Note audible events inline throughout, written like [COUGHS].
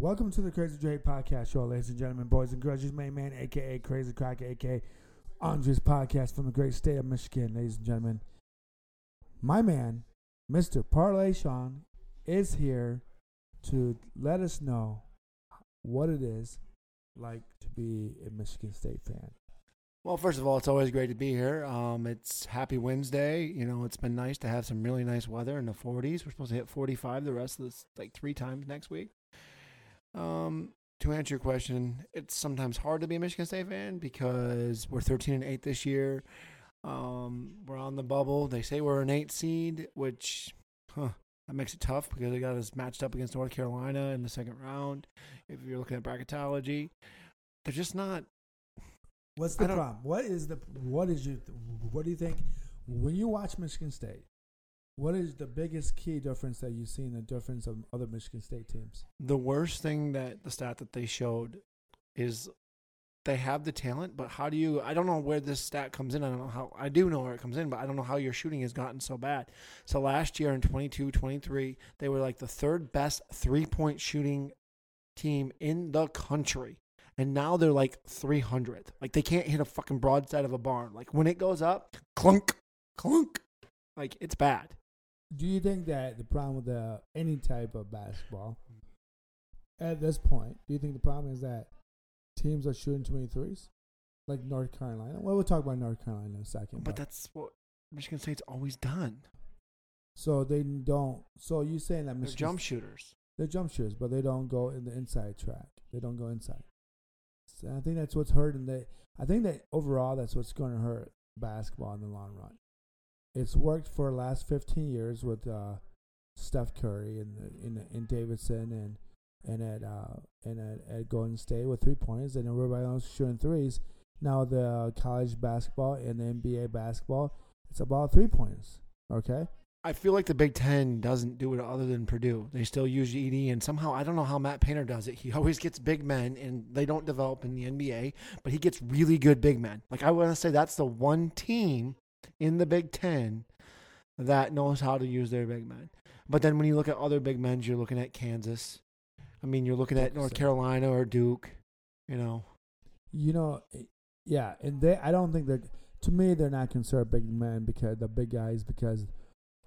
Welcome to the Crazy Dre Podcast Show, ladies and gentlemen, boys and girls. Your main man, aka Crazy Crack, aka Andres Podcast from the great state of Michigan, ladies and gentlemen. My man, Mr. Parlay Shawn, is here to let us know what it is like to be a Michigan State fan. Well, first of all, it's always great to be here. Um, it's Happy Wednesday. You know, it's been nice to have some really nice weather in the 40s. We're supposed to hit 45 the rest of this, like three times next week. Um, to answer your question, it's sometimes hard to be a Michigan State fan because we're 13 and 8 this year. Um, we're on the bubble. They say we're an eight seed, which, huh, that makes it tough because they got us matched up against North Carolina in the second round. If you're looking at bracketology, they're just not What's the problem? What is the what is your what do you think when you watch Michigan State? What is the biggest key difference that you see in the difference of other Michigan State teams? The worst thing that the stat that they showed is they have the talent, but how do you? I don't know where this stat comes in. I don't know how. I do know where it comes in, but I don't know how your shooting has gotten so bad. So last year in 22 23, they were like the third best three point shooting team in the country. And now they're like 300th. Like they can't hit a fucking broadside of a barn. Like when it goes up, clunk, clunk. Like it's bad. Do you think that the problem with the any type of basketball at this point, do you think the problem is that teams are shooting too many threes? Like North Carolina? Well, we'll talk about North Carolina in a second. But that's what Michigan State's always done. so they don't. So you saying that They're jump shooters. They're jump shooters, but they don't go in the inside track. They don't go inside. So I think that's what's hurting. They, I think that overall, that's what's going to hurt basketball in the long run. It's worked for the last 15 years with uh, Steph Curry and in in Davidson and and at uh, and at, at Golden State with three pointers, and everybody else shooting threes. Now the college basketball and the NBA basketball, it's about three pointers. Okay, I feel like the Big Ten doesn't do it other than Purdue. They still use ED, and somehow I don't know how Matt Painter does it. He always gets big men, and they don't develop in the NBA, but he gets really good big men. Like I want to say, that's the one team in the Big Ten that knows how to use their big men. But then when you look at other big men, you're looking at Kansas. I mean, you're looking at North Carolina or Duke. You know, you know, eh, yeah, and they. I don't think they're. To me, they're not considered big men because the big guys because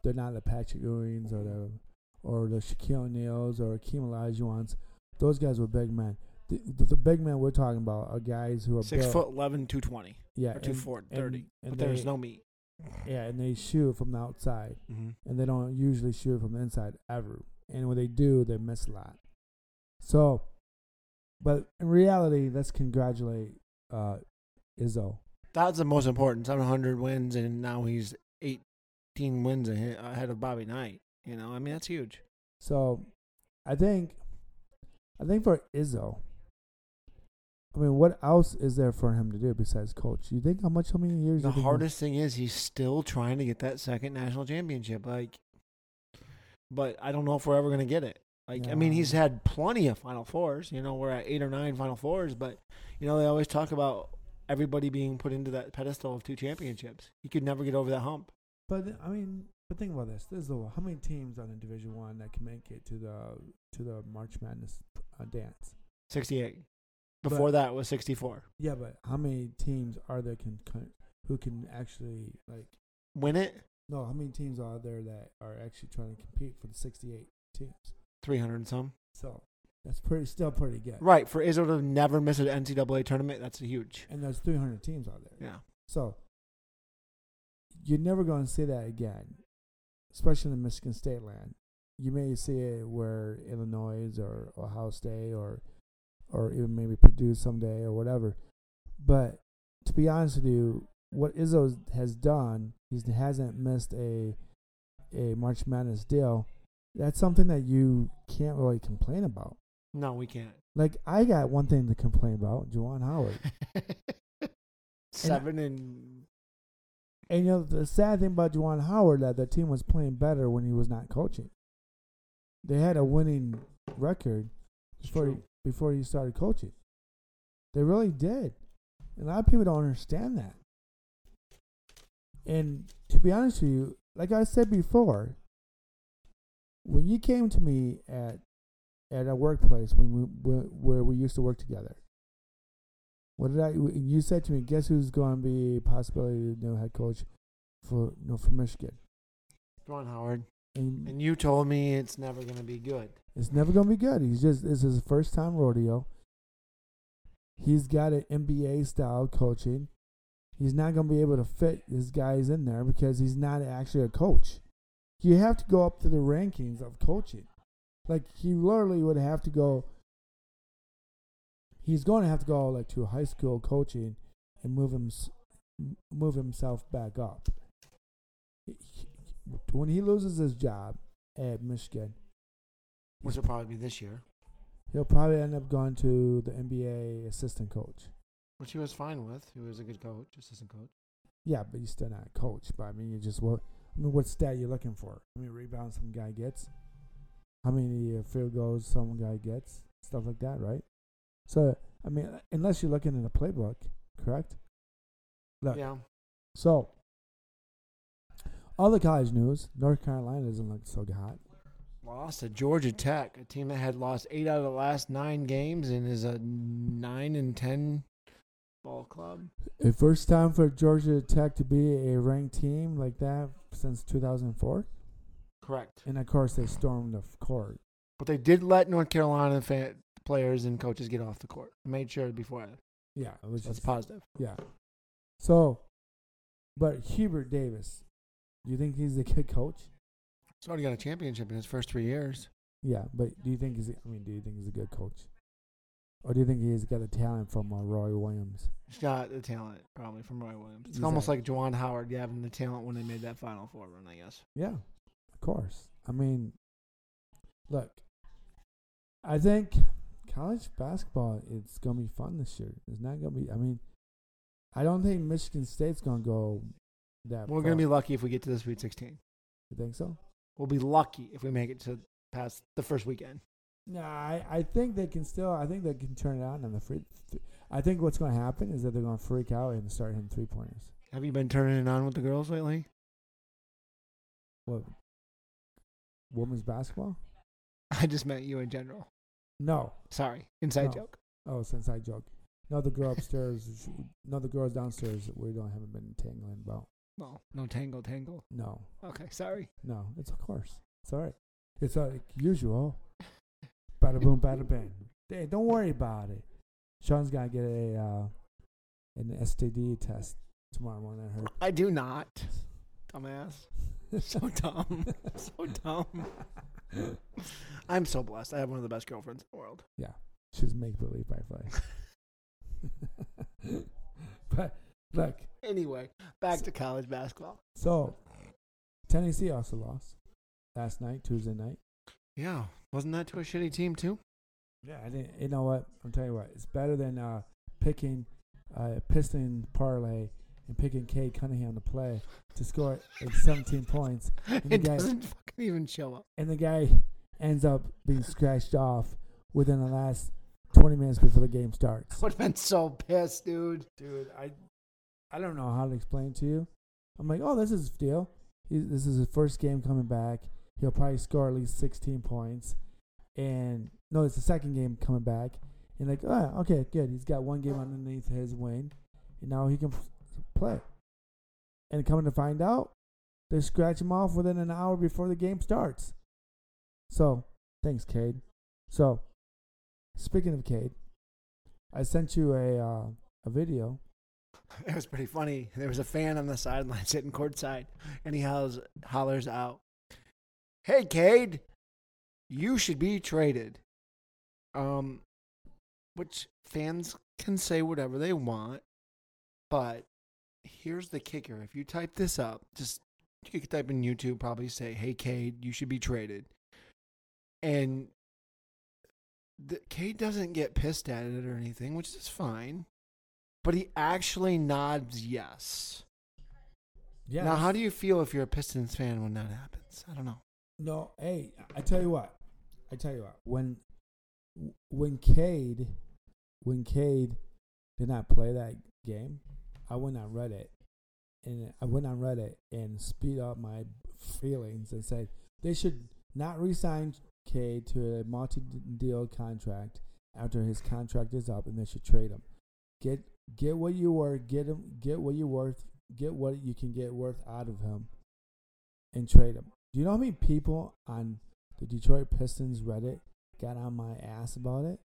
they're not the Patrick Ewings or the mm-hmm. or the Shaquille O'Neals or Akeem Olajuwons. Those guys were big men. The, the, the big men we're talking about are guys who are six built- foot 11, 220, yeah, or two and- foot and- and but there's they- no meat. Yeah, and they shoot from the outside, Mm-hmm. and they don't usually shoot from the inside ever. And when they do, they miss a lot. So, but in reality, let's congratulate uh, Izzo. That's the most important. 700 wins, and now he's 18 wins ahead of Bobby Knight. You know, I mean, that's huge. So, I think, I think for Izzo, I mean, what else is there for him to do besides coach? You think how much, how many years? The you think he- hardest thing is he's still trying to get that second national championship. Like, but I don't know if we're ever going to get it. Like, I mean, he's had plenty of Final Fours. You know, we're at eight or nine Final Fours, but you know they always talk about everybody being put into that pedestal of two championships. He could never get over that hump. But I mean, but think about this: there's a, how many teams on in Division One that can make it to the to the March Madness uh, dance? 68. Before that was 64. Yeah, but how many teams are there can, can who can actually like? Win it, No, how many teams are there that are actually trying to compete for the 68 teams? 300 and some. So that's pretty still pretty good. Right. For Izzo to never miss an NCAA tournament, that's a huge. And there's 300 teams out there. Yeah. So you're never going to see that again, especially in the Michigan State land. You may see it where Illinois or Ohio State or or even maybe Purdue someday or whatever. But to be honest with you, what Izzo has done, he hasn't missed a a March Madness deal. That's something that you can't really complain about. No, we can't. Like I got one thing to complain about, Juwan Howard. [LAUGHS] Seven and And you know the sad thing about Juwan Howard that the team was playing better when he was not coaching. They had a winning record before true. Before he started coaching. They really did. And a lot of people don't understand that. And to be honest with you, like I said before, when you came to me at at a workplace when we where we used to work together. What did I? You said to me, guess who's going to be possibility new head coach for you know, for Michigan? Juwan Howard. And, And you told me it's never going to be good. It's never to be good. He's just this is his first time rodeo. He's got an NBA style coaching. He's not to be able to fit his guys in there because he's not actually a coach. You have to go up to the rankings of coaching. Like he literally would have to go. He's going to have to go like to high school coaching and move him move himself back up. When he loses his job at Michigan, Which will probably be this year. he'll probably end up going to the NBA assistant coach. Which he was fine with. He was a good coach, assistant coach. Yeah, but he's still not a coach. But I mean, you just what? I mean, what stat you looking for? How many rebounds some guy gets? How many uh, field goals some guy gets? Stuff like that, right? So I mean, unless you're looking in a playbook, correct? Look, Yeah. so all the college news. North Carolina doesn't look so hot. Lost to Georgia Tech, a team that had lost eight out of the last nine games and is a nine and ten ball club. The first time for Georgia Tech to be a ranked team like that since 2004, Correct. and of course they stormed the court. But they did let North Carolina fan, players and coaches get off the court. Made sure before that. Yeah, it was That's just positive. Yeah. So, but Hubert Davis, do you think he's a [LAUGHS] good coach? He's already got a championship in his first three years. Yeah, but do you think he's? I mean, do you think he's a good coach, or do you think he's got a talent from uh, Roy Williams? He's got the talent probably from Roy Williams. It's almost like Juwan Howard having the talent when they made that Final Four run. I guess. Yeah, of course. I mean, look, I think college basketball it's gonna be fun this year. It's not gonna be. I mean, I don't think Michigan State's gonna go that. We're far. gonna be lucky if we get to the Sweet 16. You think so? We'll be lucky if we make it to past the first weekend. No, I, I think they can still. I think they can turn it on in the free. Th- I think what's going to happen is that they're going to freak out and start hitting three pointers. Have you been turning it on with the girls lately? What? Women's basketball? [LAUGHS] I just meant you in general. No. Sorry, inside No. joke. Oh, since I joke. No, the girl upstairs. [LAUGHS] no, the girls downstairs. We don't haven't been tangling about. No, no tangle, tangle. No, Okay, sorry. no. It's of course. It's all right. It's like usual. [LAUGHS] Bada boom, bada bang. Hey, don't worry about it. Shawn's gonna get a uh, an STD test tomorrow morning. I heard. I do not. Dumbass. [LAUGHS] So dumb. so dumb. [LAUGHS] I'm so blessed. I have one of the best girlfriends in the world. Yeah, she's make believe, by the way. but look, Anyway, back to college basketball. so Tennessee also lost last night, Tuesday night. Yeah, wasn't that to a shitty team too? Yeah, I didn't. You know what? I'm telling you what. It's better than uh, picking uh, Piston parlay and picking Cade Cunningham to play to score like [LAUGHS] 17 points, And the It guy- doesn't fucking even show up. and the guy ends up being scratched off within the last 20 minutes before the game starts. Would have been so pissed, dude. dude, I I don't know how to explain to you. I'm like, oh, this is deal. This is his first game coming back. He'll probably score at least 16 points. And no, it's the second game coming back. And like, oh, okay, good. He's got one game underneath his wing, and now he can play. And coming to find out, they scratch him off within an hour before the game starts. So, thanks, Cade. So, speaking of Cade, I sent you a uh, a video [LAUGHS] It was pretty funny. There was a fan on the sideline [LAUGHS] sitting courtside, and he hollers, out, "Hey, Cade, you should be traded." Um, which fans can say whatever they want, but here's the kicker: if you type this up, just you could type in YouTube, probably say, "Hey, Cade, you should be traded," and the, Cade doesn't get pissed at it or anything, which is fine but he actually nods yes. Yeah. Now, how do you feel if you're a Pistons fan when that happens? I don't know. No, hey, I tell you what. I tell you what. When when Cade when Cade did not play that game, I went on Reddit and I went on Reddit and speed up my feelings and said they should not re-sign Cade to a multi-deal contract after his contract is up, and they should trade him. Get get what you worth. Get him. Get what you worth. Get what you can get worth out of him, and trade him. Do you know how many people on the Detroit Pistons Reddit got on my ass about it?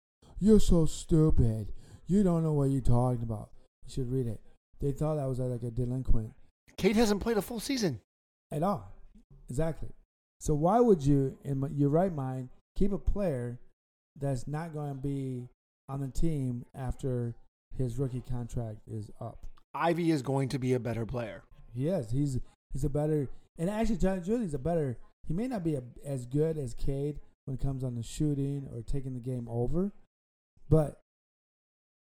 You're so stupid. You don't know what you're talking about. You should read it. They thought I was uh, like a delinquent Cade hasn't played a full season. at all. Exactly. So why would you, in your right mind, keep a player that's not going to be on the team after his rookie contract is up? Ivey is going to be a better player. He is. He's he's a better, and actually, John Julie's a better. He may not be a, as good as Cade when it comes on the shooting or taking the game over, but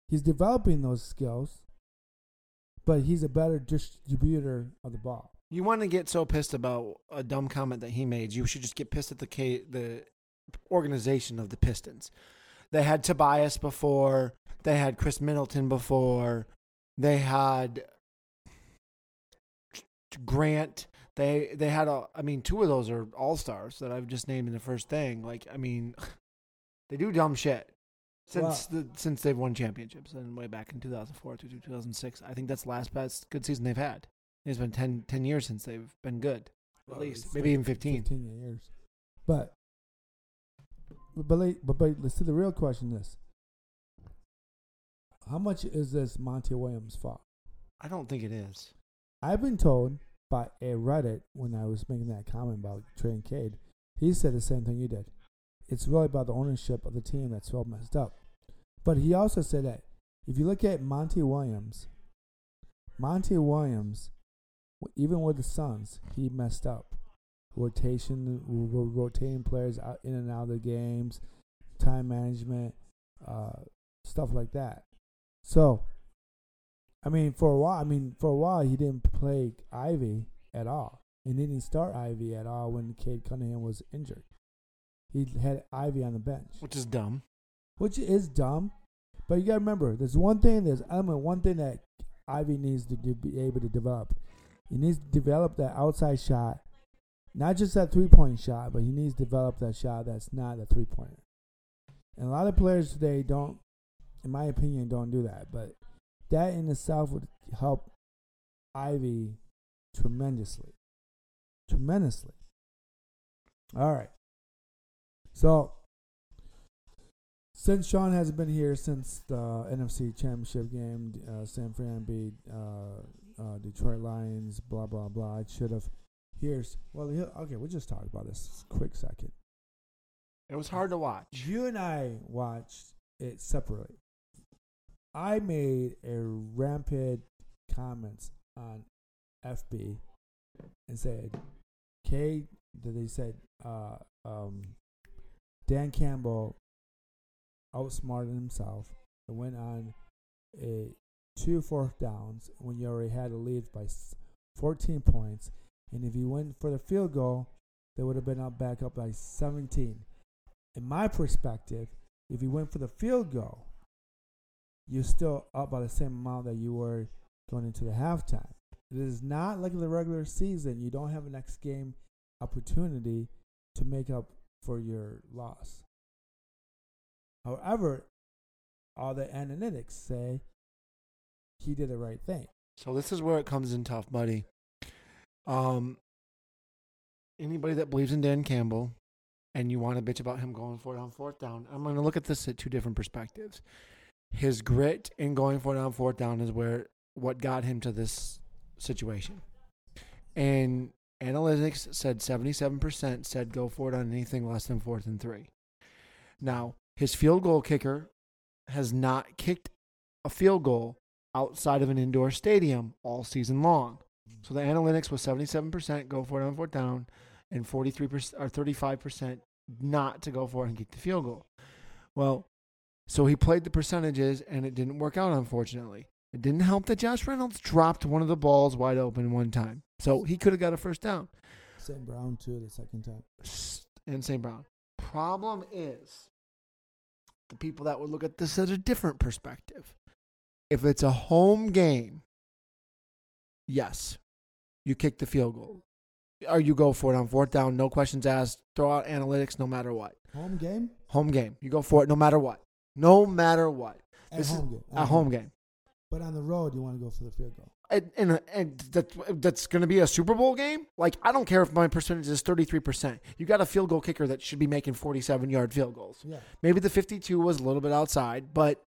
he's developing those skills. But he's a better distributor of the ball. You want to get so pissed about a dumb comment that he made, you should just get pissed at the K, the organization of the Pistons. They had Tobias before. They had Khris Middleton before. They had Grant. They they had a. I mean, two of those are all stars that I've just named in the first thing. Like, I mean, [SIGHS] they do dumb shit since the since they've won championships and way back in 2004 to 2006. I think that's the last best good season they've had. It's been 10, 10 years since they've been good. At least maybe like even 15. 15 years. But but but, like- but, but let's see the real question is how much is this Monty Williams fault? I don't think it is. I've been told by a Reddit when I was making that comment about trading Cade, he said the same thing you did. It's really about the ownership of the team that's so messed up. But he also said that if you look at Monty Williams, Monty Williams, even with the Suns, he messed up. Rotation, ro- rotating players out in and out of the games, time management, uh, stuff like that. So, I mean, for a while, I mean, for a while, he didn't play Ivey at all, and he didn't start Ivey at all when Cade Cunningham was injured. He had Ivey on the bench, Which is dumb. which is dumb. But you gotta remember, there's one thing, there's element, one thing that Ivey needs to do, be able to develop. He needs to develop that outside shot, not just that three point shot, but he needs to develop that shot that's not a three pointer. And a lot of players today don't, in my opinion, don't do that. But that in itself would help Ivey tremendously. Tremendously. All right. So, since Shawn hasn't been here since the NFC Championship game, uh, San Fran beat uh, uh, Detroit Lions, blah, blah, blah. I should have. Here's. Well, okay, we'll just talk about this quick second. It was hard to watch. You and I watched it separately. I made a rampant comments on FB and said, K, that they said, uh, um, Dan Campbell outsmarted himself and went on a two fourth downs when you already had a lead by 14 points. And if he went for the field goal, they would have been up back up by 17 in my perspective, if you went for the field goal, you're still up by the same amount that you were going into the halftime. It is not like the regular season. You don't have a next game opportunity to make up for your loss. However, all the analytics say he did the right thing. So this is where it comes in tough, buddy. Um, anybody that believes in Dan Campbell and you want to bitch about him going for it on fourth down, I'm going to look at this at two different perspectives. His grit in going for it on fourth down is where what got him to this situation. And analytics said 77% said go for it on anything less than fourth and three. Now, his field goal kicker has not kicked a field goal outside of an indoor stadium all season long. So the analytics was 77% go for it on fourth down and 43% or 35% not to go for it and kick the field goal. Well, so he played the percentages and it didn't work out unfortunately. It didn't help that Josh Reynolds dropped one of the balls wide open one time. So he could have got a first down. St. Brown too the second time. And St. Brown. Problem is the people that would look at this at a different perspective. If it's a home game, yes, you kick the field goal. Or you go for it on fourth down, no questions asked. Throw out analytics, no matter what. Home game Home game, you go for it, no matter what. No matter what. at This is home game. At home game. But on the road, you want to go for the field goal. and and, and that that's going to be a Super Bowl game. Like I don't care if my percentage is thirty three percent. You got a field goal kicker that should be making forty seven yard field goals. Yeah. Maybe the fifty two was a little bit outside, but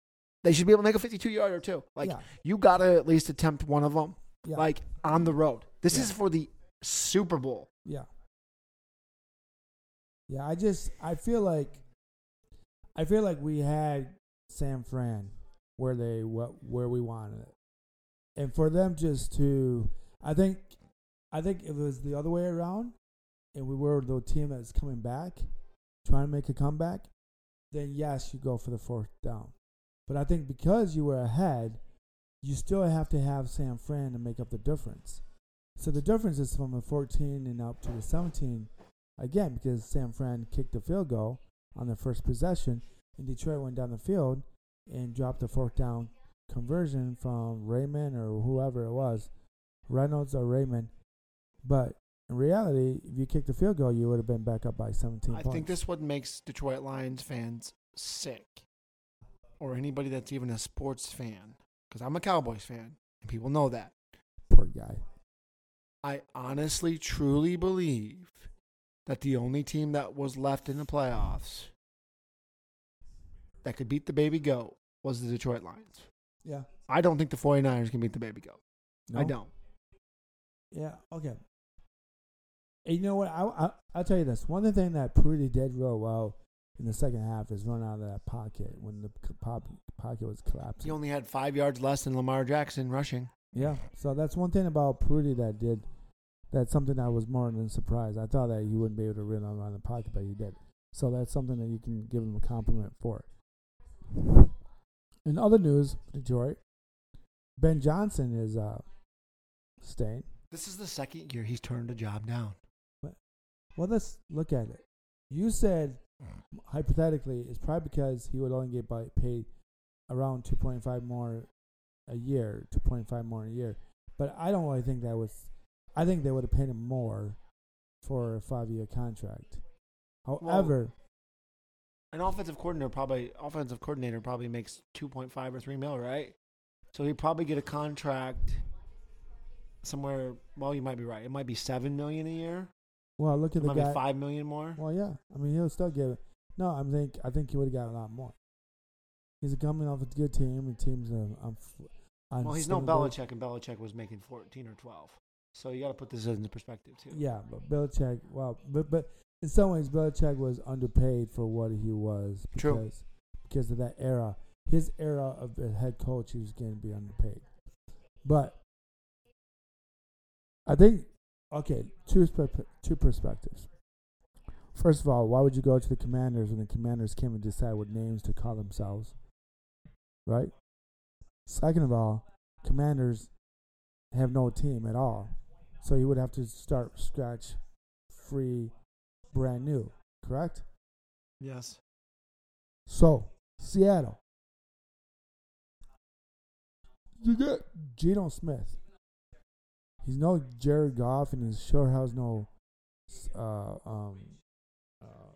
they should be able to make a fifty two yarder too. Like yeah. you got to at least attempt one of them. Yeah. Like on the road. This Yeah. is for the Super Bowl. Yeah. Yeah, I just I feel like I feel like we had San Fran where they what where we wanted it. And for them just to I think I think if it was the other way around and we were the team that's coming back, trying to make a comeback, then yes, you go for the fourth down. But I think because you were ahead, you still have to have San Fran to make up the difference. So the difference is from a 14 and up to the 17 again because San Fran kicked the field goal on the first possession and Detroit went down the field and dropped the fourth down conversion from Raymond or whoever it was, Reynolds or Raymond. But in reality, if you kicked the field goal, you would have been back up by 17 I points. think this what makes Detroit Lions fans sick, or anybody that's even a sports fan. Because I'm a Cowboys fan, and people know that. poor guy. I honestly, truly believe that the only team that was left in the playoffs that could beat the baby goat was the Detroit Lions. Yeah. I don't think the 49ers can beat the baby goat. I don't. Yeah. Okay. And you know what? I, I I'll tell you this. One of the things that Purdy did real well in the second half is run out of that pocket when the pop, pocket was collapsing. He only had five yards less than Lamar Jackson rushing. Yeah. So that's one thing about Purdy that did. That's something I was more than surprised. I thought that he wouldn't be able to run around the pocket, but he did. So that's something that you can give him a compliment for. In other news, Detroit, Ben Johnson is uh staying. This is the second year he's turned a job down. Well, let's look at it. You said hypothetically it's probably because he would only get by, paid around 2.5 more a year, 2.5 more a year. But I don't really think that was. I think they would have paid him more for a five-year contract. However, An offensive coordinator probably offensive coordinator probably makes two point five or three mil, right? So he'd probably get a contract somewhere. Well, you might be right. It might be seven million a year. Well, look It at the guy. five million more. Well, yeah. I mean, he'll still give. It no, I think I think he would have got a lot more. He's coming off a good team. The team's on. f- on Well, he's no Belichick, and Belichick was making fourteen or twelve. So you got to put this into perspective too. Yeah, but Belichick. Well, but but in some ways, Belichick was underpaid for what he was because True. because of that era. His era of the head coach, he was going to be underpaid. But I think okay, two two perspectives. First of all, why would you go to the Commanders when the Commanders came and decide what names to call themselves? Right. Second of all, Commanders have no team at all. So you would have to start scratch free, brand new, correct? Yes. So, Seattle. You get Geno Smith. He's no Jared Goff, and he sure has no uh, um, uh,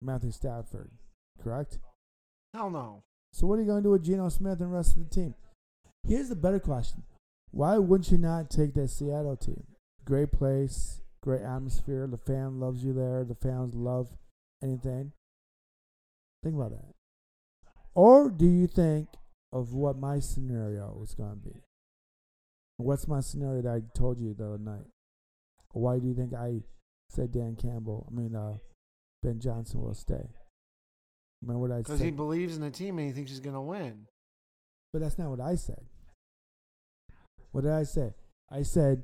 Matthew Stafford, correct? Hell no. So what are you going to do with Geno Smith and the rest of the team? Here's the better question: Why wouldn't you not take that Seattle team? Great place, great atmosphere. The fan loves you there. The fans love anything. Think about that. Or do you think of what my scenario was going to be? What's my scenario that I told you the other night? Why do you think I said Dan Campbell? I mean, uh, Ben Johnson will stay. Remember what I said? Because he believes in the team and he thinks he's gonna win. But that's not what I said. What did I say? I said,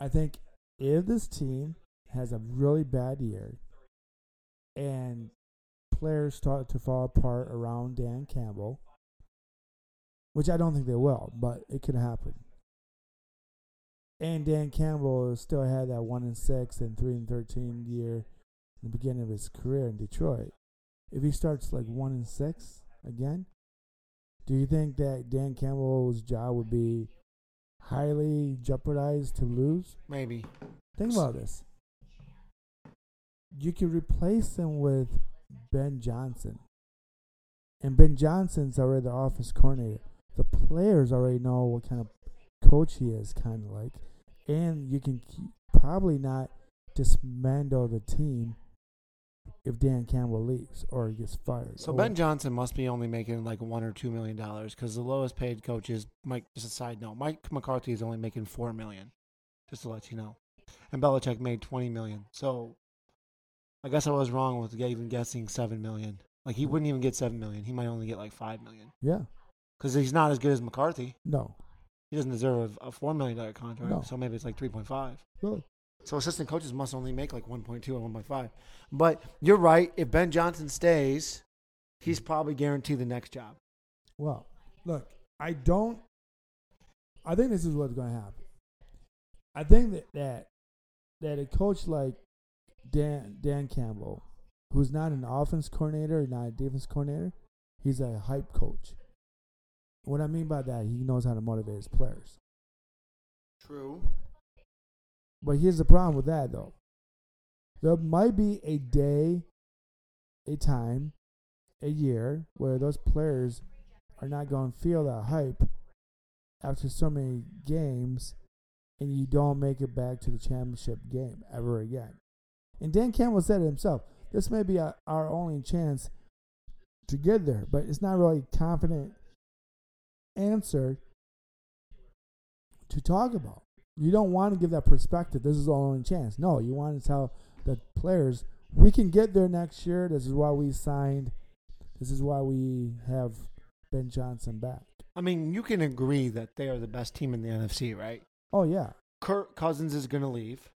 I think if this team has a really bad year and players start to fall apart around Dan Campbell, which I don't think they will, but it could happen. And Dan Campbell still had that one and six and three and thirteen year in the beginning of his career in Detroit. If he starts like one and six again, do you think that Dan Campbell's job would be highly jeopardized to lose? Maybe. Think about this. you could replace him with Ben Johnson. And Ben Johnson's already the office coordinator. The players already know what kind of coach he is, kind of like. And you can probably not dismantle the team if Dan Campbell leaves or gets fired. So Ben Johnson must be only making like one or two million dollars because the lowest paid coach is Mike. Just a side note, Mike McCarthy is only making four million. Just to let you know, and Belichick made twenty million. So I guess I was wrong with even guessing seven million. Like he wouldn't even get seven million. He might only get like five million Yeah. because he's not as good as McCarthy. No. He doesn't deserve a, a four million dollar contract. No. So maybe it's like three point five. Really? So assistant coaches must only make like 1.2 and 1.5. But you're right. If Ben Johnson stays, he's probably guaranteed the next job. Well, look, I don't. I think this is what's going to happen. I think that that that a coach like Dan Dan Campbell, who's not an offense coordinator, not a defense coordinator, he's a hype coach. What I mean by that, he knows how to motivate his players. True. But here's the problem with that, though. There might be a day, a time, a year where those players are not going to feel that hype after so many games and you don't make it back to the championship game ever again. And Dan Campbell said it himself this may be our, our only chance to get there, but it's not really confident answer to talk about. You don't want to give that perspective. This is our only chance. No, you want to tell the players we can get there next year. This is why we signed. This is why we have Ben Johnson back. I mean, you can agree that they are the best team in the NFC, right? Oh yeah, Kirk Cousins is going to leave.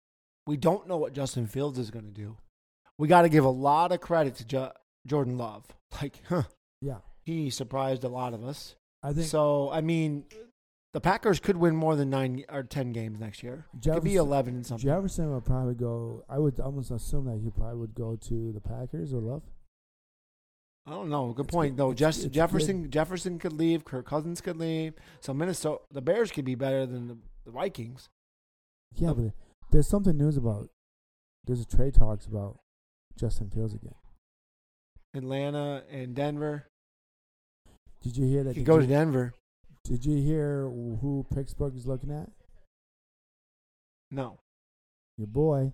We don't know what Justin Fields is going to do. We got to give a lot of credit to jo- Jordan Love. [LAUGHS] Like, huh, yeah. he surprised a lot of us. I think So, I mean, the Packers could win more than nine or ten games next year. It could be Jefferson- eleven and something. Jefferson would probably go. I would almost assume that he probably would go to the Packers or Love. I don't know. Good It's point good- though. it's- Just it's Jefferson Jefferson could leave. Kirk Cousins could leave. So Minnesota, the Bears could be better than the, the Vikings. Yeah, but there's something news about. There's a trade talks about Justin Fields again. Atlanta and Denver. Did you hear that? could Did go to Denver. Did you hear who Pittsburgh is looking at? No, Your boy,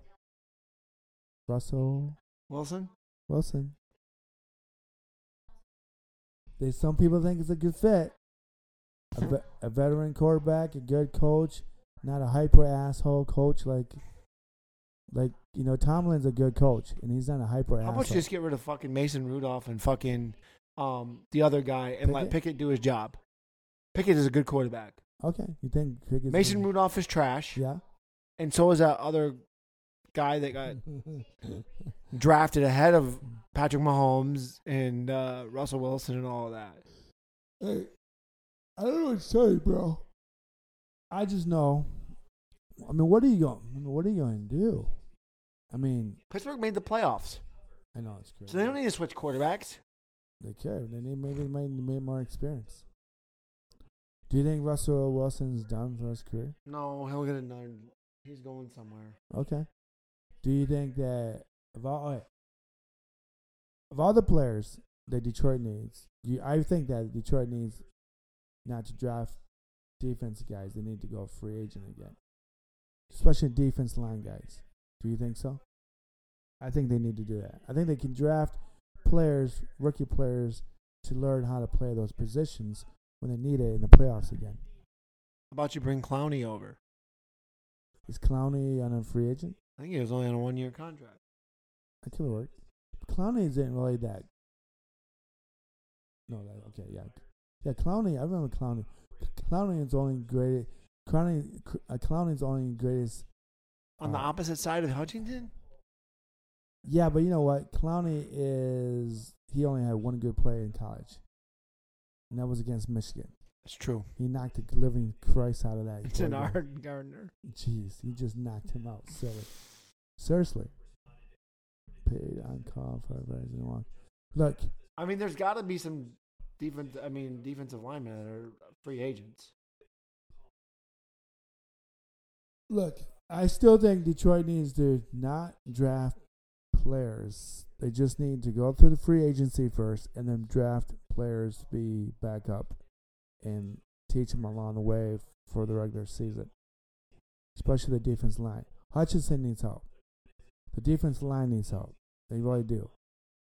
Russell Wilson. Wilson. There's some people think it's a good fit. A, ve- a veteran quarterback, a good coach, not a hyper asshole coach like, like you know Tomlin's a good coach and he's not a hyper How asshole. about you just get rid of fucking Mason Rudolph and fucking um the other guy and let Pickett? Pickett do his job? Pickett is a good quarterback. okay, you think Pickett's Mason gonna- Rudolph is trash, Yeah. and so is that other guy that got [LAUGHS] drafted ahead of Patrick Mahomes and uh, Russell Wilson and all of that. Hey, I don't know what to say, bro. I just know. I mean, what are you going? I mean, what are you going to do? I mean, Pittsburgh made the playoffs, I know it's crazy. so they don't need to switch quarterbacks. They could. They need maybe they might need more experience. Do you think Russell Wilson's done for his career? No, he'll get another. He's going somewhere. Okay. Do you think that of all of all the players that Detroit needs, do you, I think that Detroit needs not to draft defense guys. They need to go free agent again, especially defense line guys. Do you think so? I think they need to do that. I think they can draft players, rookie players, to learn how to play those positions when they need it in the playoffs again. How about you bring Clowney over? Is Clowney on a free agent? I think he was only on a one-year contract. That could work. Clowney isn't really that. No, that okay, yeah, yeah. Clowney, I remember Clowney. Clowney is only great. Clowney, uh, Clowney's only greatest. On the Uh, opposite side of Hutchinson? Yeah, but you know what? Clowney is. He only had one good play in college, and that was against Michigan. It's true. He knocked the living Christ out of that. It's an. Art Gardner. Jeez, he just knocked him out. Silly. Seriously. Paid on call for advising one. Look, I mean, there's got to be some defense. I mean, defensive linemen that are free agents. Look, I still think Detroit needs to not draft players. They just need to go through the free agency first, and then draft players to be backup, and teach them along the way for the regular season. Especially the defense line. Hutchinson needs help. The defense line needs help. They really do.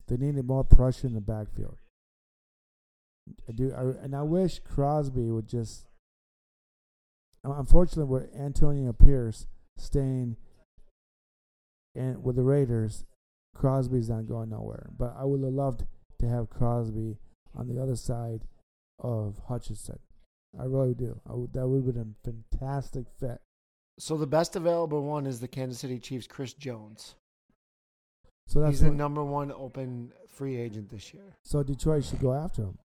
They needed more pressure in the backfield. I do, I, and I wish Crosby would just. Unfortunately, with Antonio Pierce staying and with the Raiders, Crosby's not going nowhere. But I would have loved to have Crosby on the other side of Hutchinson. I really do. I would, that would have been a fantastic fit. So the best available one is the Kansas City Chiefs, Chris Jones. So that's He's the number one open free agent this year. so Detroit should go after him.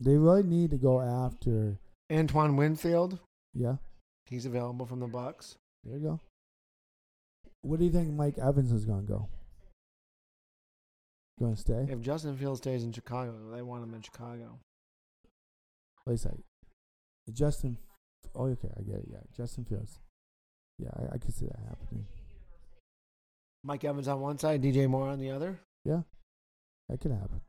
They really need to go after. Antoine Winfield, Yeah, he's available from the Bucks. there you go. What do you think Mike Evans is going to go? Going to stay? If Justin Fields stays in Chicago, they want him in Chicago. Wait a second. Justin. Oh, okay, I get it. Yeah, Justin Fields. Yeah, I, I could see that happening. Mike Evans on one side, DJ Moore on the other. Yeah, that could happen.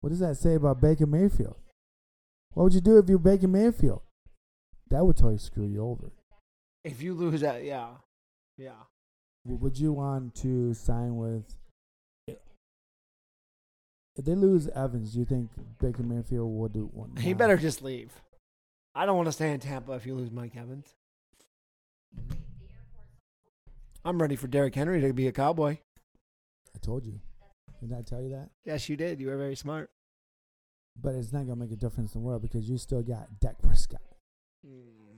What does that say about Baker Mayfield? What would you do if you Baker Mayfield? That would totally screw you over. If you lose that, yeah, yeah. Would you want to sign with? If they lose Evans, do you think Baker Mayfield will do one? He better just leave. I don't want to stay in Tampa if you lose Mike Evans. I'm ready for Derrick Henry to be a cowboy. I told you. Didn't I tell you that? Yes, you did. You were very smart. But it's not gonna make a difference in the world because you still got Dak Prescott. Hmm.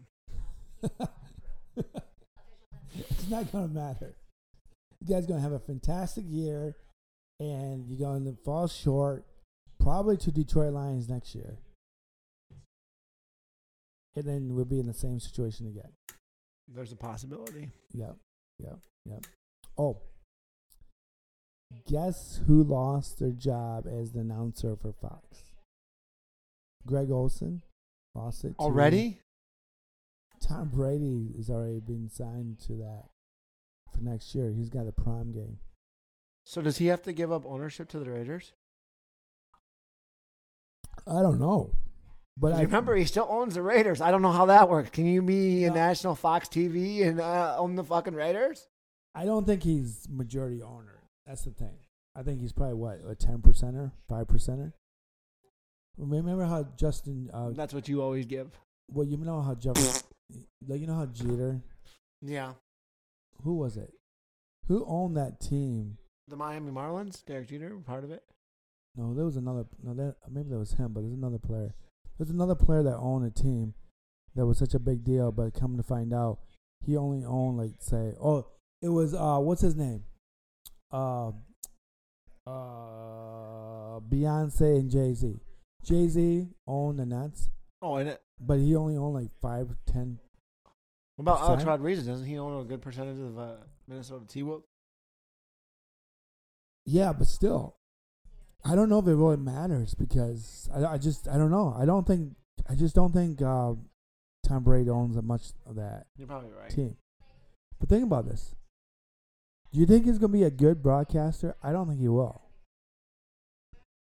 [LAUGHS] it's not gonna matter. You guys gonna have a fantastic year, and you're going to fall short, probably to Detroit Lions next year, and then we'll be in the same situation again. There's a possibility. Yep, yep, yep. Oh, guess who lost their job as the announcer for Fox? Greg Olsen lost it Already? Tom Brady has already been signed to that for next year. He's got a prime game. So does he have to give up ownership to the Raiders? I don't know, but I remember he still owns the Raiders. I don't know how that works. Can you be a national Fox TV and uh, own the fucking Raiders? I don't think he's majority owner. That's the thing. I think he's probably what a ten percenter, five percenter. Remember how Justin? Uh, That's what you always give. well, you know how Jeff, [COUGHS] like you know how Jeter. Yeah. Who was it? Who owned that team? The Miami Marlins, Derek Jeter, part of it. No, there was another. No, that maybe that was him, but there's another player. There's another player that owned a team that was such a big deal, but come to find out, he only owned like say, oh, it was uh, what's his name? Uh, uh, Beyonce and Jay Z. Jay Z owned the Nets, Oh, and it, but he only owned like five, ten. what about Alex? Rodriguez? Doesn't he own a good percentage of uh, Minnesota T Wolves? Yeah, but still, I don't know if it really matters because I, I just I don't know. I don't think I just don't think uh, Tom Brady owns much of that You're probably right. team. But think about this. Do you think he's going to be a good broadcaster? I don't think he will.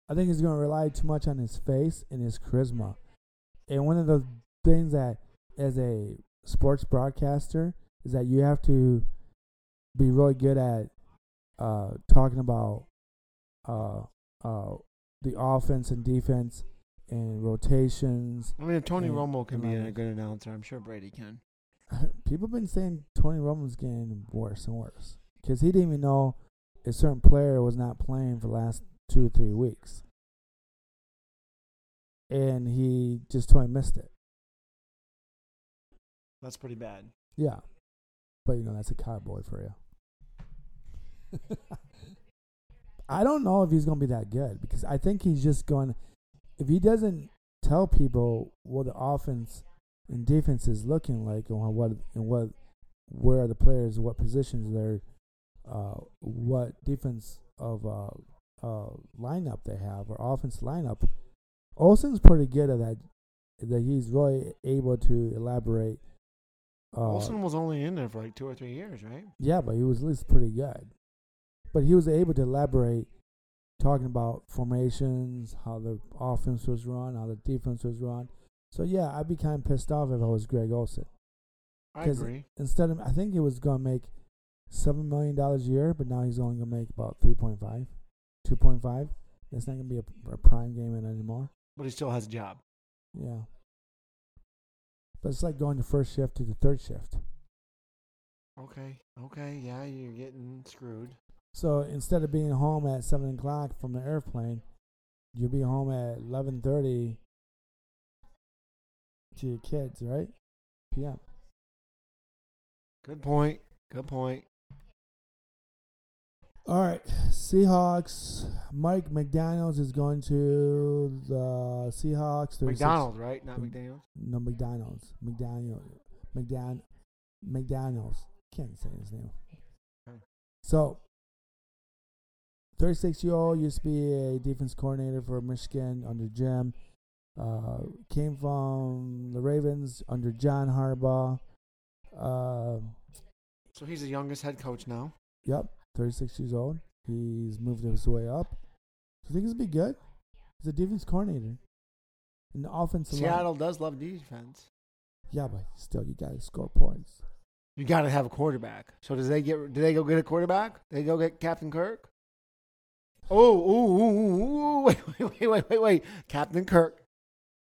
I think he's going to rely too much on his face and his charisma. And one of the things that, as a sports broadcaster, is that you have to be really good at uh, talking about uh, uh, the offense and defense and rotations. I mean, if Tony And- Romo can be a good announcer, I'm sure Brady can. [LAUGHS] People have been saying Tony Romo's getting worse and worse because he didn't even know a certain player was not playing for the last two or three weeks, and he just totally missed it. That's pretty bad. Yeah, but you know that's a cowboy for you. [LAUGHS] I don't know if he's gonna be that good because I think he's just going. If he doesn't tell people what the offense and defense is looking like and what and what where the players, what positions they're, uh, what defense of uh, uh, lineup they have or offense lineup, Olsen's pretty good at that. That he's really able to elaborate. Uh, Olsen was only in there for like two or three years, right? yeah, but he was at least pretty good. But he was able to elaborate, talking about formations, how the offense was run, how the defense was run. So yeah, I'd be kind of pissed off if I was Greg Olsen. I agree. Instead of, I think he was going to make seven million dollars a year, but now he's only going to make about 3.5, 2.5. It's not going to be a, a prime game in anymore. But he still has a job. Yeah. But it's like going to first shift to the third shift. Okay. Okay. Yeah, you're getting screwed. So instead of being home at seven o'clock from the airplane, you'll be home at eleven thirty to your kids, right? PM. Good point. Good point. All right, Seahawks. Mike McDaniel's is going to the Seahawks. McDonald's, right? Not Mc- McDaniel. No, McDonald's. McDaniel. McDan. McDaniel's. Can't say his name. Okay. So, 36 year old used to be a defense coordinator for Michigan under Jim. Uh, came from the Ravens under John Harbaugh. Uh, So he's the youngest head coach now. yep, 36 years old. He's moved his way up. Do You think this will be good? He's a defense coordinator. And the offensive line- Seattle does love defense. Yeah, but still, you got to score points. You got to have a quarterback. So does they get? Do they go get a quarterback? They go get Captain Kirk. Oh, ooh, ooh, ooh, ooh, wait, wait, [LAUGHS] wait, wait, wait, wait. Captain Kirk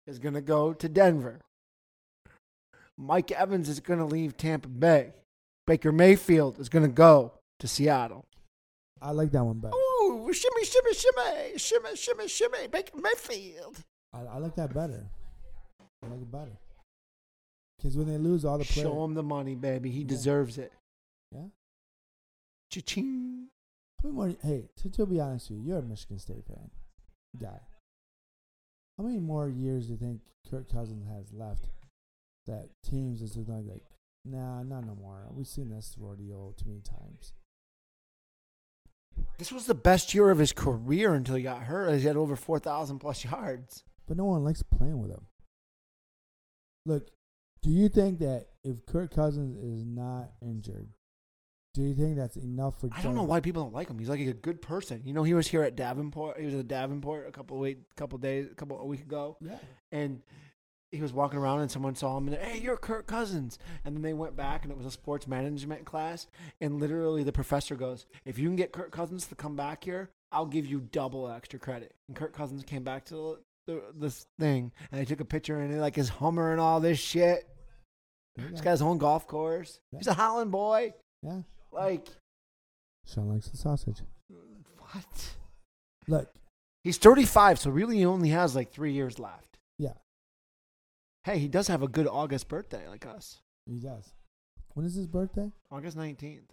is gonna go to Denver. Mike Evans is gonna leave Tampa Bay. Baker Mayfield is gonna go to Seattle. I like that one better. Ooh, shimmy, shimmy, shimmy, shimmy, shimmy, shimmy. Baker Mayfield. I, I like that better. I like it better. Because when they lose all the players, Show him the money, baby. He Yeah. deserves it. yeah. Cha-ching. How many more? Hey, to, to be honest with you, you're a Michigan State fan, guy. How many more years do you think Kirk Cousins has left? That teams is like, like, nah, not no more. We've seen this rodeo too many times. This was the best year of his career until he got hurt. He had over 4,000 plus yards. But no one likes playing with him. Look, do you think that if Kirk Cousins is not injured, do you think that's enough for? I don't know why people don't like him. He's like a good person. You know, he was here at Davenport. He was at Davenport a couple of week, couple days, a couple a week ago, Yeah. and he was walking around and someone saw him and hey, you're Kirk Cousins. And then they went back and it was a sports management class, and literally the professor goes, if you can get Kirk Cousins to come back here, I'll give you double extra credit. And Kirk Cousins came back to the, this thing and they took a picture and like his Hummer and all this shit. Yeah. He's got his own golf course. Yeah. He's a Holland boy. yeah. Like Shawn likes the sausage. what? Look, He's 35, so really he only has like three years left. yeah, Hey, he does have a good August birthday like us. he does. When is his birthday? August 19th.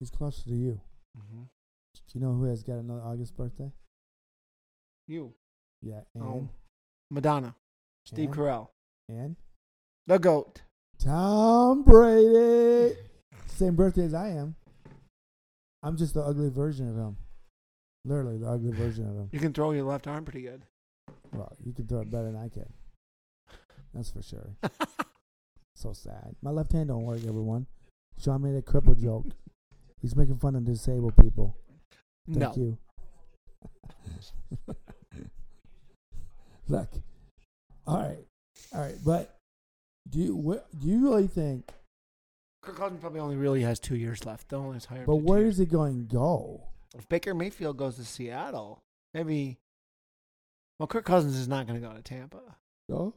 He's closer to you. Mm-hmm. Do you know who has got another August birthday? You. Yeah, and Oh. Madonna. Steve and, Carell. and The GOAT. Tom Brady. [LAUGHS] Same birthday as I am. I'm just the ugly version of him. Literally the ugly version of him. You can throw your left arm pretty good. Well, you can throw it better than I can. That's for sure. [LAUGHS] So sad. My left hand don't work, everyone. Shawn made a cripple joke. He's making fun of disabled people. Thank no. you. [LAUGHS] Look. All right. All right. But do you wh- do you really think Kirk Cousins probably only really has two years left. They'll only hire but where is where two is it going to go? If Baker Mayfield goes to Seattle, maybe. Well, Kirk Cousins is not going to go to Tampa. No?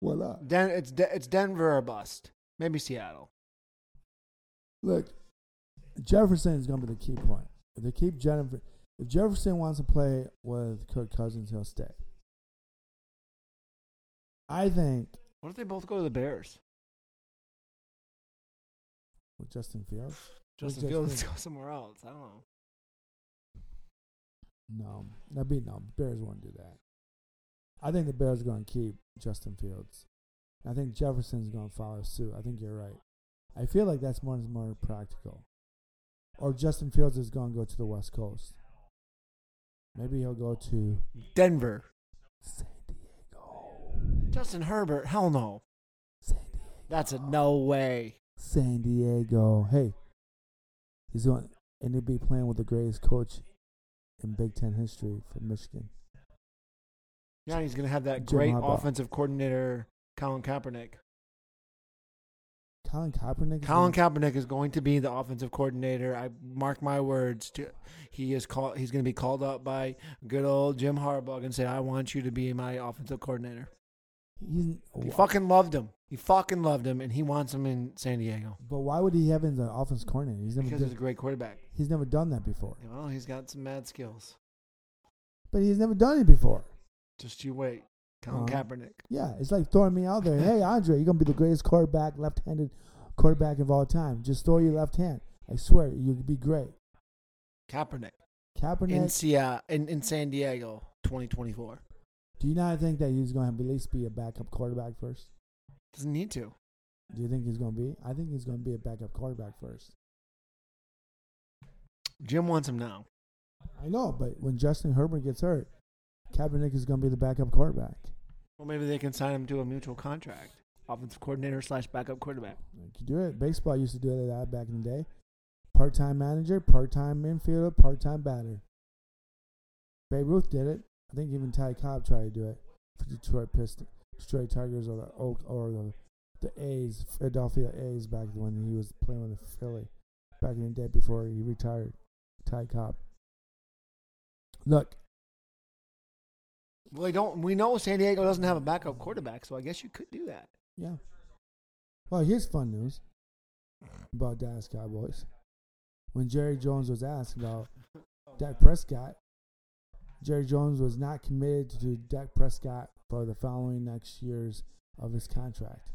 Why not? Den- it's De- it's Denver or bust. Maybe Seattle. Look, Jefferson is going to be the key point. If they keep Jennifer, if Jefferson wants to play with Kirk Cousins, he'll stay. I think What if they both go to the Bears? With Justin Fields. Justin Just Fields Fields. go somewhere else. I don't know. No, that'd be no. Bears won't do that. I think the Bears are going to keep Justin Fields. I think Jefferson's going to follow suit. I think you're right. I feel like that's more more practical. Or Justin Fields is going to go to the West Coast. Maybe he'll go to Denver. San Diego. Justin Herbert. Hell no. San Diego. That's a no way. San Diego. Hey, he's going. and he'd be playing with the greatest coach in Big Ten history for Michigan. Yeah, he's going to have that Jim great Harbaugh. offensive coordinator, Colin Kaepernick. Colin Kaepernick. is Colin Kaepernick is going to be the offensive coordinator. I mark my words. To, he is called. He's going to be called up by good old Jim Harbaugh and say, "I want you to be my offensive coordinator." He's, He fucking loved him. He fucking loved him, and he wants him in San Diego but why would he have him an offense coordinator? He's never because he's a great quarterback. he's never done that before. Well, he's got some mad skills. But he's never done it before. Just you wait, Colin Uh-huh. Kaepernick. Yeah, it's like throwing me out there. Hey, Andre, you're gonna be the greatest quarterback, left-handed quarterback of all time. Just throw your left hand. I swear, you'll be great. Kaepernick Kaepernick. in Seattle, in, in San Diego, 2024. do you not think that he's gonna at least be a backup quarterback first? Doesn't need to. Do you think he's gonna be? I think he's gonna be a backup quarterback first. Jim wants him now. I know, but when Justin Herbert gets hurt, Kaepernick is gonna be the backup quarterback. Well, maybe they can sign him to a mutual contract. Offensive coordinator slash backup quarterback. You do it. Baseball used to do that back in the day. Part-time manager, part-time infielder, part-time batter. Babe Ruth did it. I think even Ty Cobb tried to do it for Detroit Pistons, Detroit Tigers, or the Oak, or the the A's, Philadelphia A's, back when he was playing with the Philly, back in the day before he retired. Ty Cobb. Look, Well, they don't. We know San Diego doesn't have a backup quarterback, so I guess you could do that. yeah. Well, here's fun news about Dallas Cowboys. When Jerry Jones was asked about [LAUGHS] Dak Prescott, Jerry Jones was not committed to Dak Prescott for the following next years of his contract.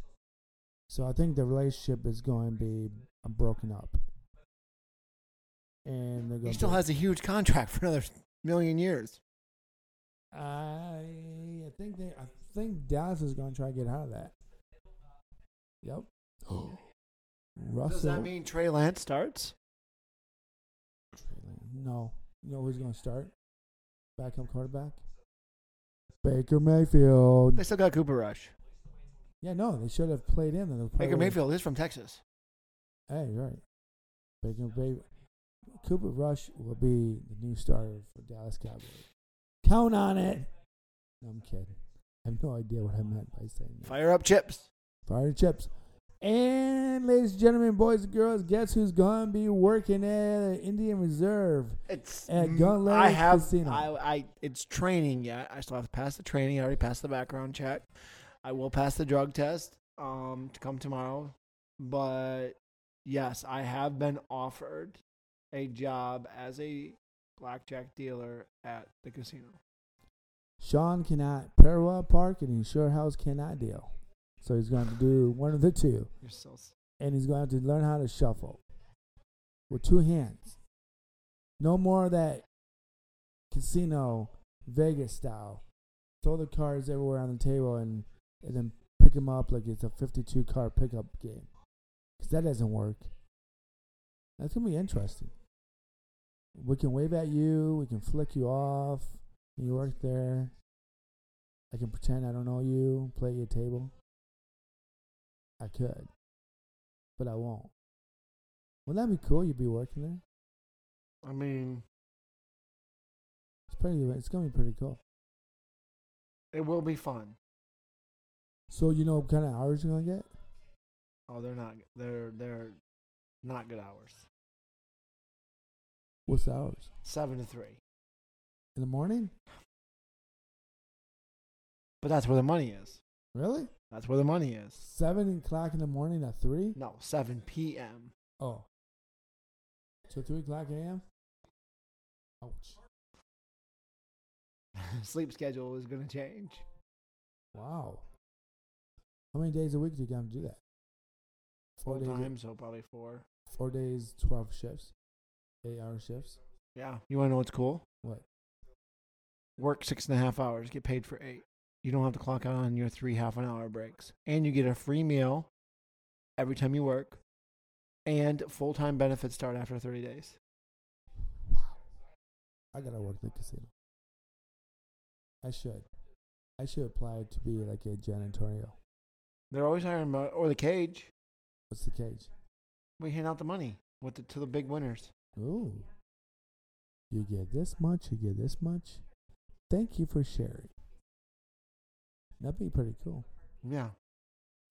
So I think the relationship is going to be broken up. And they're He still has a huge contract for another million years. I I think they I think Dallas is going to try to get out of that. Yep. Russell. [GASPS] Does that mean Trey Lance starts? No. You know who's going to start? Backup quarterback? Baker Mayfield. They still got Cooper Rush. Yeah, no, they should have played in. and they probably Baker Mayfield is from Texas. Hey, you're right. Baker Bay- Cooper Rush will be the new starter for Dallas Cowboys. Count on it. No, I'm kidding. I have no idea what I meant by saying that. Fire up chips. Fire chips. And ladies and gentlemen, boys and girls, guess who's gonna be working at Indian Reserve? It's At Gun I Lake have. Casino. I, I. It's training yet. I still have to pass the training. I already passed the background check. I will pass the drug test. Um, to come tomorrow. But yes, I have been offered a job as a blackjack dealer at the casino. Shawn cannot parallel park, and Insure House cannot deal. So he's going to do one of the two, You're so. and he's going to learn how to shuffle with two hands. No more of that casino Vegas style. Throw the cards everywhere on the table and, and then pick them up like it's a 52 card pickup game. Because that doesn't work. That's going to be interesting. We can wave at you, we can flick you off. You work there. I can pretend I don't know you, play at your table. I could, but I won't. Wouldn't that be cool? You'd be working there. I mean, It's pretty. It's gonna be pretty cool. it will be fun. So you know what kind of hours you're gonna get? Oh, they're not. They're they're not good hours. What's the hours? Seven to three. In the morning? But that's where the money is. Really? That's where the money is. Seven o'clock in the morning at three? No, seven p.m. Oh. So three o'clock a.m. Ouch! [LAUGHS] Sleep schedule is going to change. Wow. How many days a week do you got to do that? Four Full days. time, so probably four. Four days, twelve shifts, eight-hour shifts. Yeah. You want to know what's cool? What? Work six and a half hours, get paid for eight. You don't have to clock out on your three half an hour breaks. And you get a free meal every time you work. And full time benefits start after 30 days. Wow. I gotta work at the casino. I should. I should apply to be like a janitorial. They're always hiring, or the cage. What's the cage? We hand out the money with the, to the big winners. Ooh. You get this much, you get this much. Thank you for sharing. That'd be pretty cool. Yeah.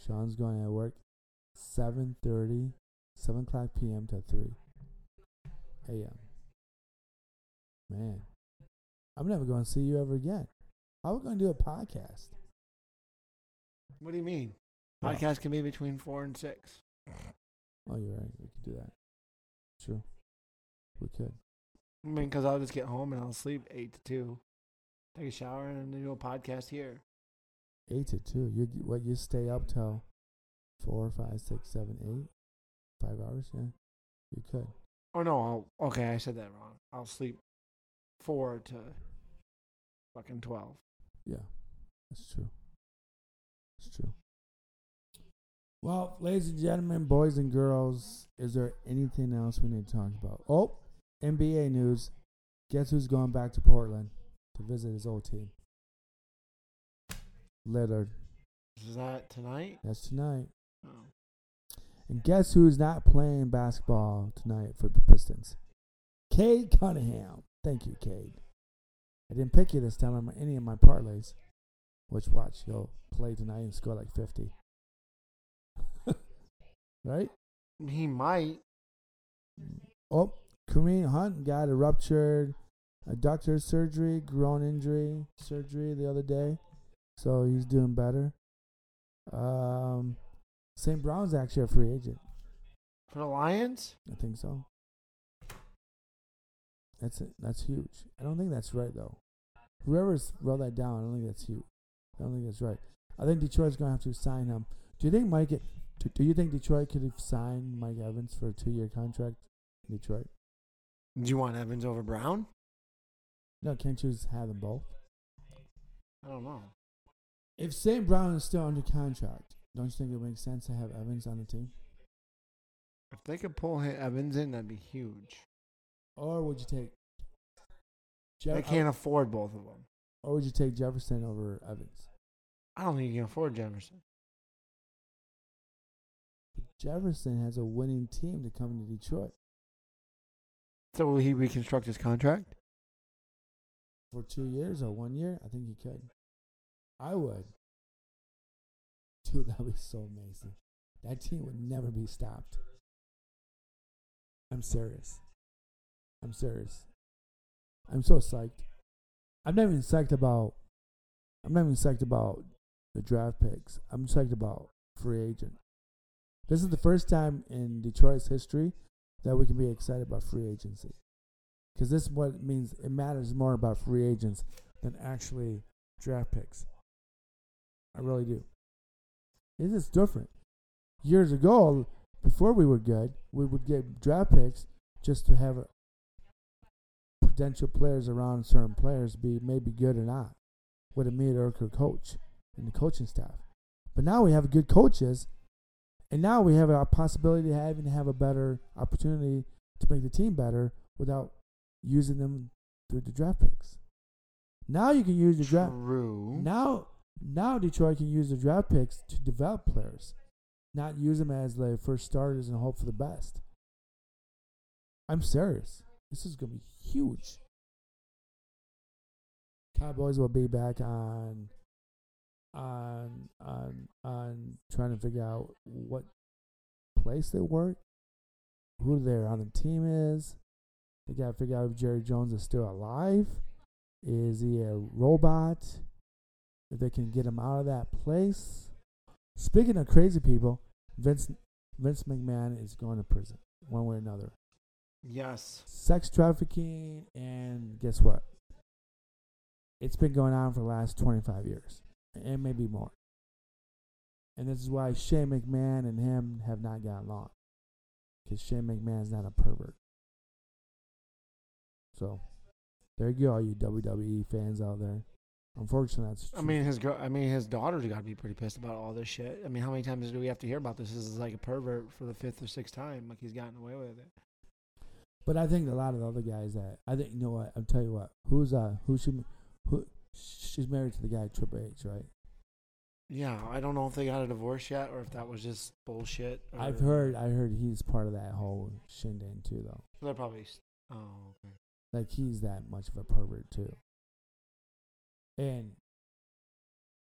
Shawn's going to work 7.30, 7 o'clock p.m. to 3 a.m. Man, I'm never going to see you ever again. How are we going to do a podcast? What do you mean? Podcast can be between four and six. Oh, you're right. We could do that. True. We could. I mean, because I'll just get home and I'll sleep eight to two, take a shower, and then do a podcast here. 8 to 2. You What, you stay up till four, five, six, seven, eight, five hours? Yeah. You could. Oh no, I'll, okay, I said that wrong. I'll sleep four to fucking twelve. Yeah, that's true. That's true. Well, ladies and gentlemen, boys and girls, is there anything else we need to talk about? Oh, NBA news. Guess who's going back to Portland to visit his old team? Lillard. Is that tonight? That's tonight. Oh. And guess who's not playing basketball tonight for the Pistons? Cade Cunningham. Thank you, Cade. I didn't pick you this time on any of my parlays. Which watch, he'll play tonight and score like 50. [LAUGHS] right? He might. Oh, Kareem Hunt got a ruptured adductor's surgery, groin injury surgery the other day. So he's doing better. Um, St. Brown's actually a free agent. For the Lions? I think so. That's it. That's huge. I don't think that's right though. Whoever's wrote that down, I don't think that's huge. I don't think that's right. I think Detroit's gonna have to sign him. Do you think Mike? Do, do you think Detroit could have signed Mike Evans for a two-year contract? in Detroit. Do you want Evans over Brown? No, can't you just have them both? I don't know. If St. Brown is still under contract, don't you think it makes sense to have Evans on the team? If they could pull Evans in, that'd be huge. Or would you take? They can't afford both of them. Or would you take Jefferson over Evans? I don't think you can afford Jefferson. Jefferson has a winning team to come to Detroit So will he reconstruct his contract? for two years or one year. I think he could. I would. Dude, that would be so amazing. That team would never be stopped. I'm serious. I'm serious. I'm so psyched. I'm not even psyched about. I'm not even psyched about the draft picks. I'm psyched about free agent. This is the first time in Detroit's history that we can be excited about free agency. Because this is what it means. It matters more about free agents than actually draft picks. I really do. It is different. Years ago, before we were good, we would get draft picks just to have potential players around certain players be maybe good or not with a mediocre coach and the coaching staff. But now we have good coaches, and now we have a possibility of having to have a better opportunity to make the team better without using them through the draft picks. Now you can use the draft. True. Now, now Detroit can use the draft picks to develop players, not use them as their first starters and hope for the best. I'm serious. This is gonna be huge. Cowboys will be back on, on, on, on trying to figure out what place they work, who they're on the team is. They got to figure out if Jerry Jones is still alive. Is he a robot? If they can get him out of that place. Speaking of crazy people, Vince Vince McMahon is going to prison one way or another. Yes. Sex trafficking, and guess what? It's been going on for the last 25 years, and maybe more. And this is why Shane McMahon and him have not gotten along. Because Shane McMahon's not a pervert. So, there you go, all you WWE fans out there. Unfortunately, that's I true. mean his girl. I mean his daughter's got to be pretty pissed about all this shit. I mean, how many times do we have to hear about this? This is like a pervert for the fifth or sixth time. Like he's gotten away with it. But I think a lot of the other guys that I think you know what I'll tell you what who's uh who she who she's married to the guy Triple H right Yeah, I don't know if they got a divorce yet or if that was just bullshit. Or, I've heard. I heard he's part of that whole shindig too, though. They're probably. Oh, okay. Like he's that much of a pervert too. And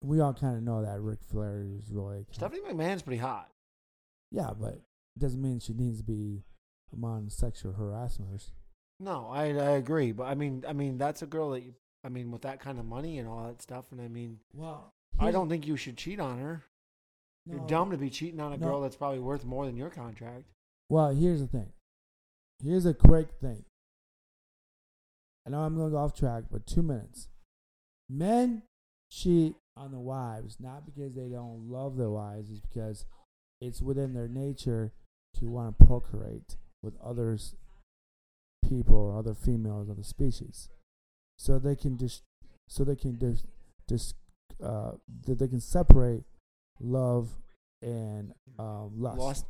we all kind of know that Ric Flair is really Stephanie McMahon's pretty hot. yeah, but it doesn't mean she needs to be among sexual harassers. No, I I agree, but I mean I mean that's a girl that you, I mean with that kind of money and all that stuff, and I mean Well, I don't think you should cheat on her. You're dumb to be cheating on a No. girl that's probably worth more than your contract. Well, here's the thing. Here's a quick thing. I know I'm going to go off track, but two minutes. Men cheat on the wives not because they don't love their wives, it's because it's within their nature to want to procreate with others, people, or other females of the species, so they can just, so they can just, just, uh, that they can separate love and um, lust. Lost.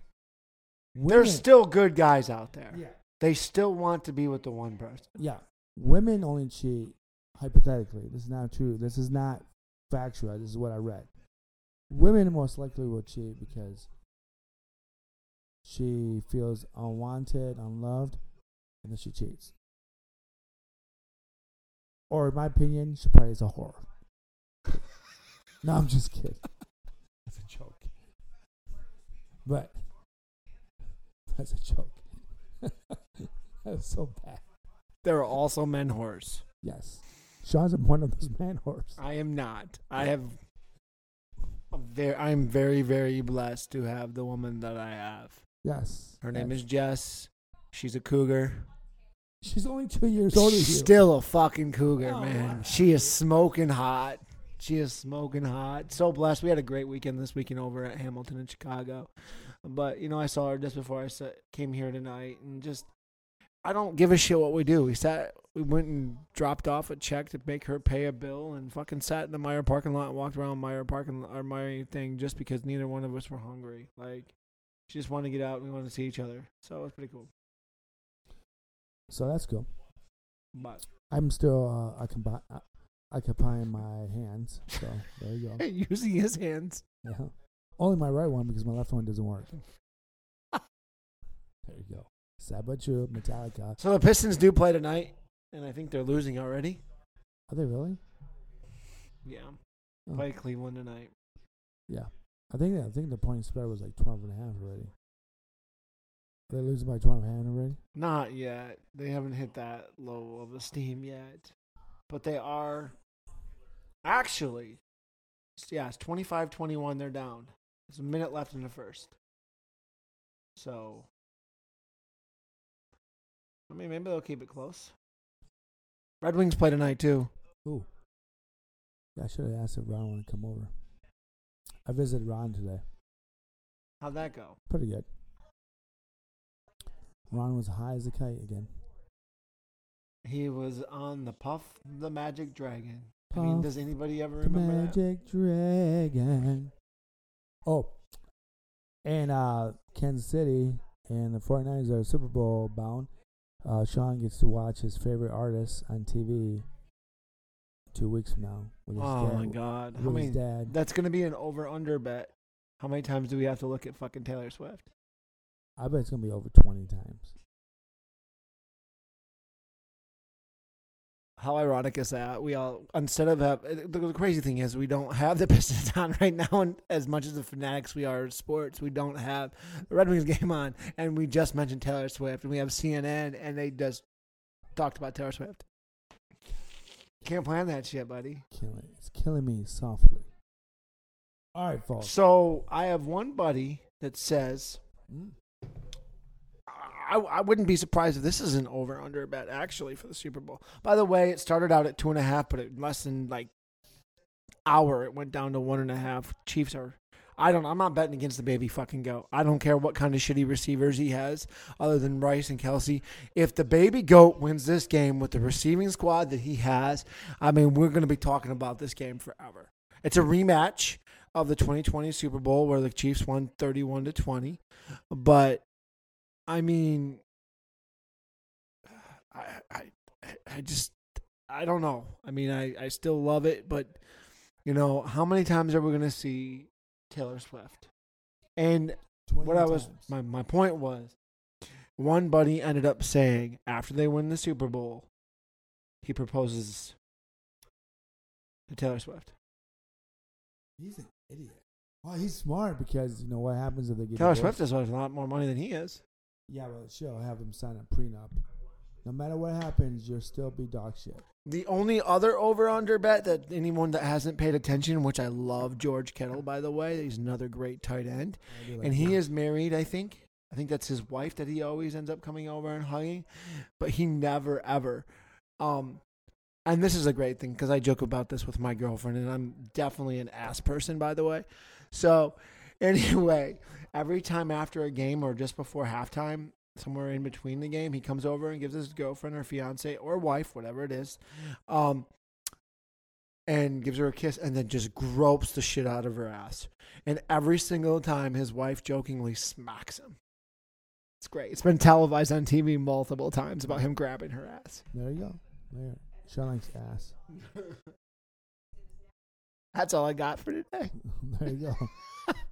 There's still good guys out there. yeah. They still want to be with the one person. Yeah, women only cheat hypothetically. This is not true. This is not factual. This is what I read. Women most likely will cheat because she feels unwanted, unloved, and then she cheats. Or, in my opinion, she probably is a whore. [LAUGHS] no, I'm just kidding. [LAUGHS] That's a joke. But [LAUGHS] that's a joke. that was so bad. There are also men whores. Yes. Shawn's [LAUGHS] one of those man whores. I am not. I have. Very, I'm very, very blessed to have the woman that I have. Yes. Her name yes. is Jess. She's a cougar. She's only two years older you. Still a fucking cougar, Oh, man. wow. She is smoking hot. She is smoking hot. So blessed. We had a great weekend this weekend over at Hamilton in Chicago. But, you know, I saw her just before I came here tonight and just, I don't give a shit what we do. We sat, we went and dropped off a check to make her pay a bill and fucking sat in the Meijer parking lot and walked around Meijer parking or Meijer thing just because neither one of us were hungry. Like, she just wanted to get out and we wanted to see each other. So it was pretty cool. So that's cool. But I'm still uh, occupy- uh, occupying my hands. So there you go. [LAUGHS] using his hands. Yeah. Only my right one because my left one doesn't work. [LAUGHS] there you go. Sad but true. Metallica. So the Pistons do play tonight, and I think they're losing already. Are they really? Yeah, Oh. play Cleveland tonight. Yeah. I think I think the point spread was like 12 and a half already. Are they losing by 12 and a half already? Not yet. They haven't hit that low of a steam yet, but they are. Actually, yeah, it's 25-21. They're down. There's a minute left in the first. So, I mean, maybe they'll keep it close. Red Wings play tonight too. Ooh. Yeah, I should have asked if Ron wanted to come over. I visited Ron today. How'd that go? Pretty good. Ron was high as a kite again. He was on the Puff the Magic Dragon. I mean, does anybody ever the remember that? Magic Dragon. Oh, and uh, Kansas City and the 49ers are Super Bowl bound. Uh, Shawn gets to watch his favorite artist on TV two weeks from now with his Oh dad. my God! with How his many? dad. That's gonna be an over/under bet. How many times do we have to look at fucking Taylor Swift? I bet it's gonna be over 20 times. How ironic is that? We all instead of have the, the crazy thing is we don't have the [LAUGHS] Pistons on right now, and as much as the fanatics we are sports, we don't have the Red Wings game on, and we just mentioned Taylor Swift, and we have CNN, and they just talked about Taylor Swift. Can't plan that shit, buddy. Killing, it's killing me softly. All right, folks. So I have one buddy that says Mm. I, I wouldn't be surprised if this is an over under bet actually for the Super Bowl. By the way, it started out at two and a half, but in less than like hour it went down to one and a half. Chiefs are. I don't. I'm not betting against the baby fucking goat. I don't care what kind of shitty receivers he has, other than Rice and Kelce. If the baby goat wins this game with the receiving squad that he has, I mean, we're going to be talking about this game forever. It's a rematch of the 2020 Super Bowl where the Chiefs won 31 to 20, but I mean, [SIGHS] I, I, I just, I don't know. I mean, I, I still love it, but You know, how many times are we going to see Taylor Swift? And 20 what I was times. my my point was one buddy ended up saying after they win the Super Bowl, he proposes to Taylor Swift. He's an idiot. Well, he's smart because you know what happens if they get Taylor divorced? Swift has a lot more money than he is. Yeah, well, she'll have him sign a prenup. No matter what happens, you'll still be dog shit. The only other over under bet that anyone that hasn't paid attention, which I love George Kittle by the way, he's another great tight end. Like and he that. is married, I think. I think that's his wife that he always ends up coming over and hugging, but he never ever. Um, and this is a great thing because I joke about this with my girlfriend, and I'm definitely an ass person, by the way. So, [LAUGHS] anyway, every time after a game or just before halftime, somewhere in between the game, he comes over and gives his girlfriend or fiance or wife, whatever it is, um, and gives her a kiss, and then just gropes the shit out of her ass. And every single time, his wife jokingly smacks him. It's great. It's been televised on TV multiple times about him grabbing her ass. There you go. There. Shawn likes ass. [LAUGHS] That's all I got for today. [LAUGHS] there you go. [LAUGHS]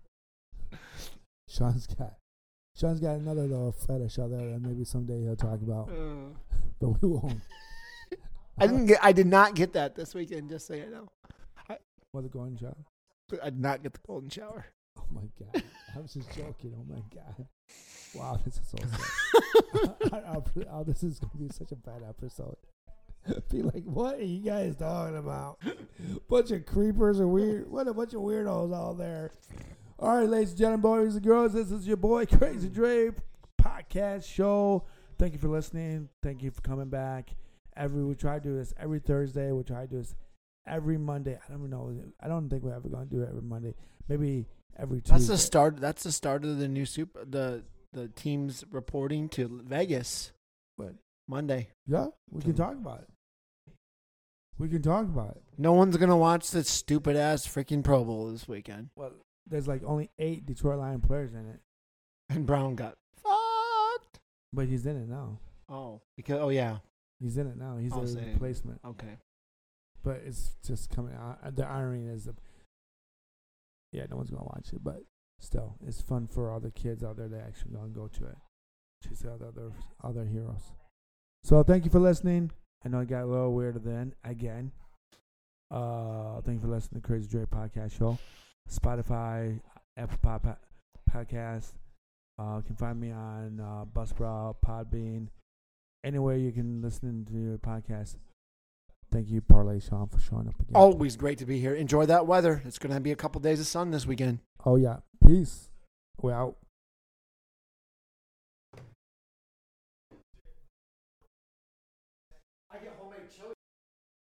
Shawn's got Shawn's got another little fetish out there that maybe someday he'll talk about, uh. [LAUGHS] but we won't. I didn't get. I did not get that this weekend. Just so you know, What the golden shower? I did not get the golden shower. Oh my god! I was just joking. Oh my god! Wow, this is so sad. I- [LAUGHS] [LAUGHS] I'll- oh, this is gonna be such a bad episode. Be like, what are you guys talking about? Bunch of creepers and weird. What a bunch of weirdos out there. All right, ladies and gentlemen, boys and girls, this is your boy [LAUGHS] Crazy Dre podcast show. Thank you for listening. Thank you for coming back. Every we try to do this every Thursday. We try to do this every Monday. I don't even know. I don't think we're ever going to do it every Monday. Maybe every Tuesday. That's the start. That's the start of the new super. The the teams reporting to Vegas. What? Monday? Yeah, we can talk about it. We can talk about it. No one's gonna watch this stupid ass freaking Pro Bowl this weekend. Well, there's like only eight Detroit Lion players in it, And Brown got fucked. but he's in it now. Oh, because oh yeah. He's in it now. He's I'll a say. replacement. Okay. But it's just coming out. uh, The irony is, the, yeah, no one's gonna watch it, but still, it's fun for all the kids out there that actually gonna go to it. Choose the other other heroes. So thank you for listening. I know it got a little weirder then again. Uh, thank you for listening to Crazy Dre Podcast Show, Spotify, Apple Pod, Podcast. Uh, you can find me on uh, Buzzsprout, Podbean, anywhere you can listen to your podcast. Thank you, Parlay Shawn, for showing up again. Always great to be here. Enjoy that weather. It's gonna be a couple days of sun this weekend. Oh yeah. Peace. We out.